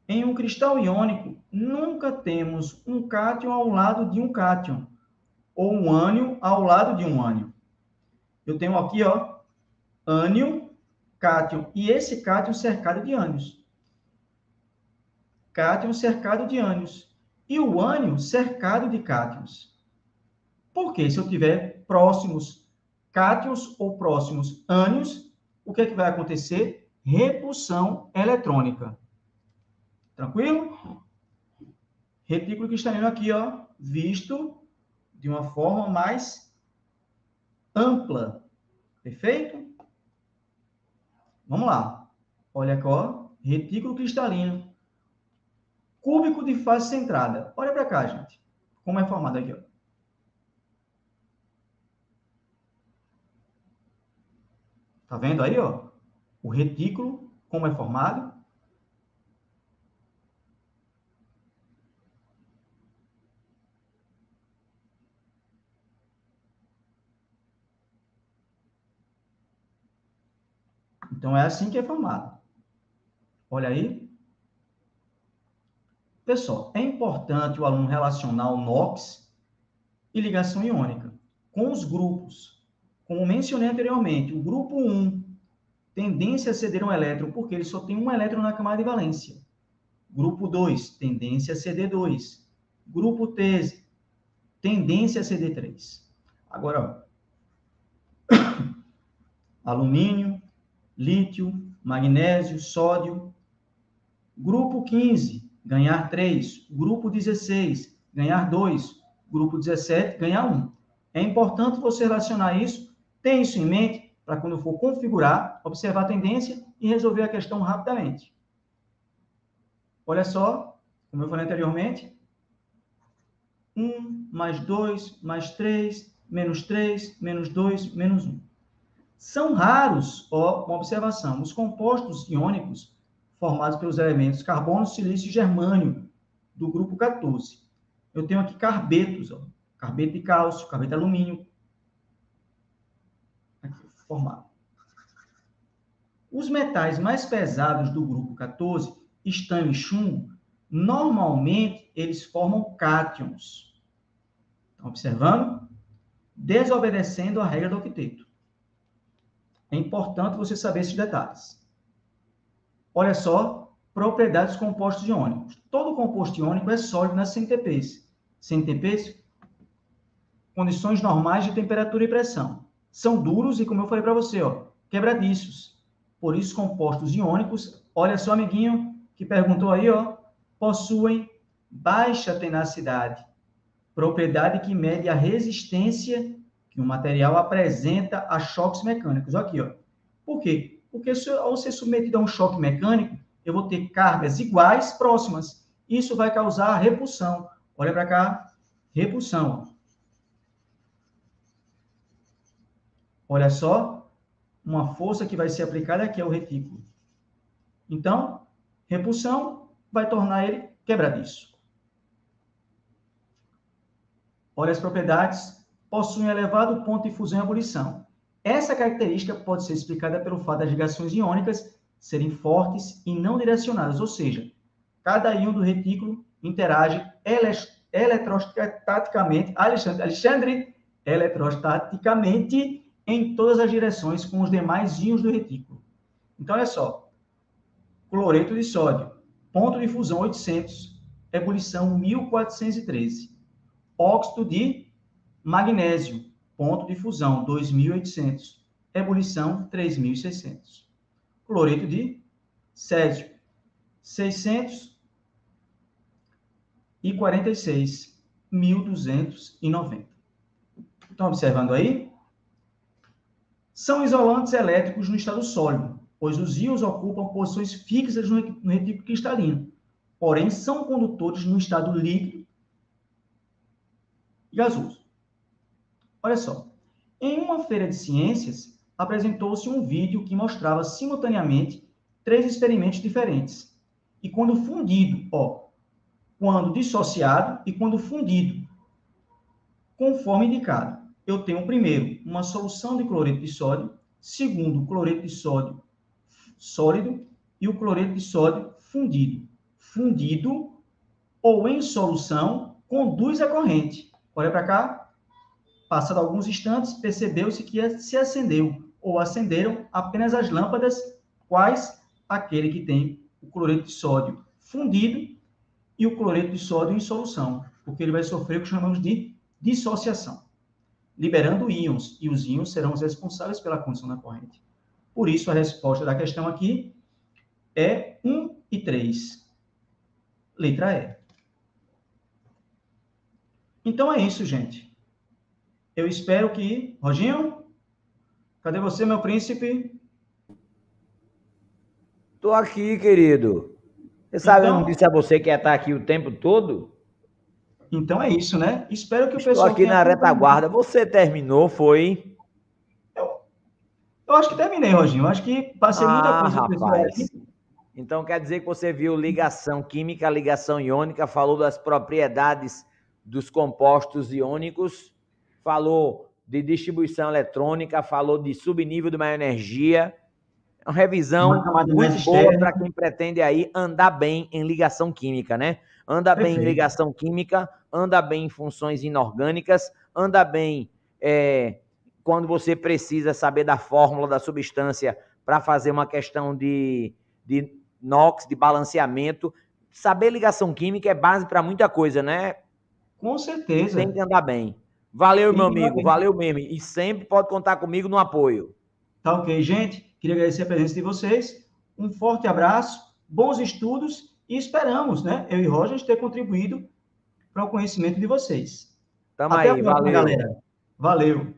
em um cristal iônico, nunca temos um cátion ao lado de um cátion, ou um ânion ao lado de um ânion. Eu tenho aqui, ó, ânion, cátion, e esse cátion cercado de ânions. Cátion cercado de ânions. E o ânion cercado de cátions. Porque se eu tiver próximos cátions ou próximos ânions, o que é que vai acontecer? Repulsão eletrônica. Tranquilo? Retículo cristalino aqui, ó, visto de uma forma mais ampla. Perfeito? Vamos lá. Olha aqui, ó, retículo cristalino. Cúbico de face centrada. Olha para cá, gente. Como é formado aqui, ó. Tá vendo aí, ó? O retículo, como é formado? Então, é assim que é formado. Olha aí. Pessoal, é importante o aluno relacionar o NOx e ligação iônica com os grupos. Como mencionei anteriormente, o grupo 1, tendência a ceder um elétron, porque ele só tem um elétron na camada de valência. Grupo 2, tendência a ceder 2. Grupo 3, tendência a ceder 3. Agora, ó. <coughs> alumínio, lítio, magnésio, sódio. Grupo 15, ganhar 3. Grupo 16, ganhar 2. Grupo 17, ganhar 1. É importante você relacionar isso, ter isso em mente, para quando for configurar, observar a tendência e resolver a questão rapidamente. Olha só, como eu falei anteriormente, 1 mais 2 mais 3, menos 3, menos 2, menos 1. São raros, ó, uma observação, os compostos iônicos formados pelos elementos carbono, silício e germânio do grupo 14. Eu tenho aqui carbetos, ó, carbeto de cálcio, carbeto de alumínio, aqui, formado. Os metais mais pesados do grupo 14, estanho e chumbo, normalmente eles formam cátions. Estão observando? Desobedecendo a regra do octeto. É importante você saber esses detalhes. Olha só, propriedades compostos iônicos. Todo composto iônico é sólido nas CNTPs. CNTPs, condições normais de temperatura e pressão. São duros e, como eu falei para você, ó, quebradiços. Por isso, compostos iônicos, olha só, amiguinho, que perguntou aí, ó, possuem baixa tenacidade, propriedade que mede a resistência que o material apresenta a choques mecânicos. Aqui, ó. Por quê? Porque se ao ser submetido a um choque mecânico, eu vou ter cargas iguais próximas. Isso vai causar repulsão. Olha para cá, repulsão. Olha só, uma força que vai ser aplicada aqui ao retículo. Então, repulsão vai tornar ele quebradiço. Olha as propriedades possuem elevado ponto de fusão e ebulição. Essa característica pode ser explicada pelo fato das ligações iônicas serem fortes e não direcionadas, ou seja, cada íon do retículo interage eletrostaticamente, Alexandre, Alexandre, eletrostaticamente em todas as direções com os demais íons do retículo. Então, olha só, cloreto de sódio, ponto de fusão 800, ebulição 1413. Óxido de Magnésio, ponto de fusão 2.800, ebulição 3.600. Cloreto de césio 646, 1.290. Estão observando aí? São isolantes elétricos no estado sólido, pois os íons ocupam posições fixas no retículo cristalino, porém são condutores no estado líquido e gasoso. Olha só, em uma feira de ciências, apresentou-se um vídeo que mostrava simultaneamente três experimentos diferentes. E quando fundido, ó, quando dissociado e quando fundido, conforme indicado. Eu tenho primeiro uma solução de cloreto de sódio, segundo cloreto de sódio sólido e o cloreto de sódio fundido. Fundido ou em solução conduz a corrente. Olha para cá, Passado alguns instantes, percebeu-se que se acendeu ou acenderam apenas as lâmpadas, quais aquele que tem o cloreto de sódio fundido e o cloreto de sódio em solução, porque ele vai sofrer o que chamamos de dissociação, liberando íons, e os íons serão os responsáveis pela condição da corrente. Por isso, a resposta da questão aqui é 1 e 3. Letra E. Então é isso, gente. Eu espero que. Roginho? Cadê você, meu príncipe? Tô aqui, querido. Você sabe, então, eu não disse a você que ia estar aqui o tempo todo? Então é isso, né? Espero que o Estou pessoal. Estou aqui na retaguarda. Você terminou, foi? Eu, eu acho que terminei, Roginho. Eu acho que passei ah, muita coisa rapaz. Então quer dizer que você viu ligação química, ligação iônica, falou das propriedades dos compostos iônicos, falou de distribuição eletrônica, falou de subnível de uma energia. É uma revisão muito boa para quem pretende aí andar bem em ligação química, né? Anda Perfeito. bem em ligação química, anda bem em funções inorgânicas, anda bem é, quando você precisa saber da fórmula da substância para fazer uma questão de, de NOx, de balanceamento. Saber ligação química é base para muita coisa, né? Com certeza. Tem que andar bem. Valeu, meu amigo. Valeu mesmo. E sempre pode contar comigo no apoio. Tá ok, gente. Queria agradecer a presença de vocês. Um forte abraço, bons estudos e esperamos, né? Eu e Roger ter contribuído para o conhecimento de vocês. Tamo Até aí, próxima, valeu. galera. Valeu.